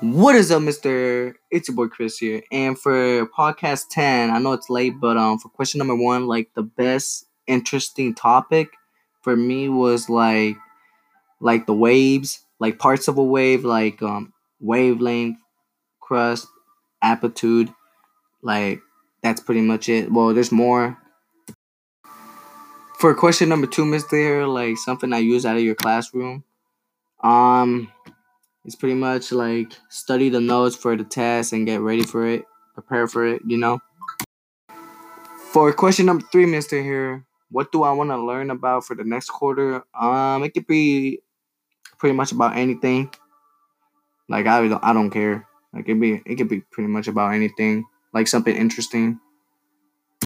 What is up, Mister? It's your boy Chris here, and for podcast ten, I know it's late, but um, for question number one, like the best interesting topic for me was like, like the waves, like parts of a wave, like um, wavelength, crest, amplitude, like that's pretty much it. Well, there's more. For question number two, Mister, like something I use out of your classroom, um it's pretty much like study the notes for the test and get ready for it, prepare for it, you know. For question number three, Mister here, what do I want to learn about for the next quarter? Um, it could be pretty much about anything. Like I don't, I don't care. Like it be, it could be pretty much about anything. Like something interesting.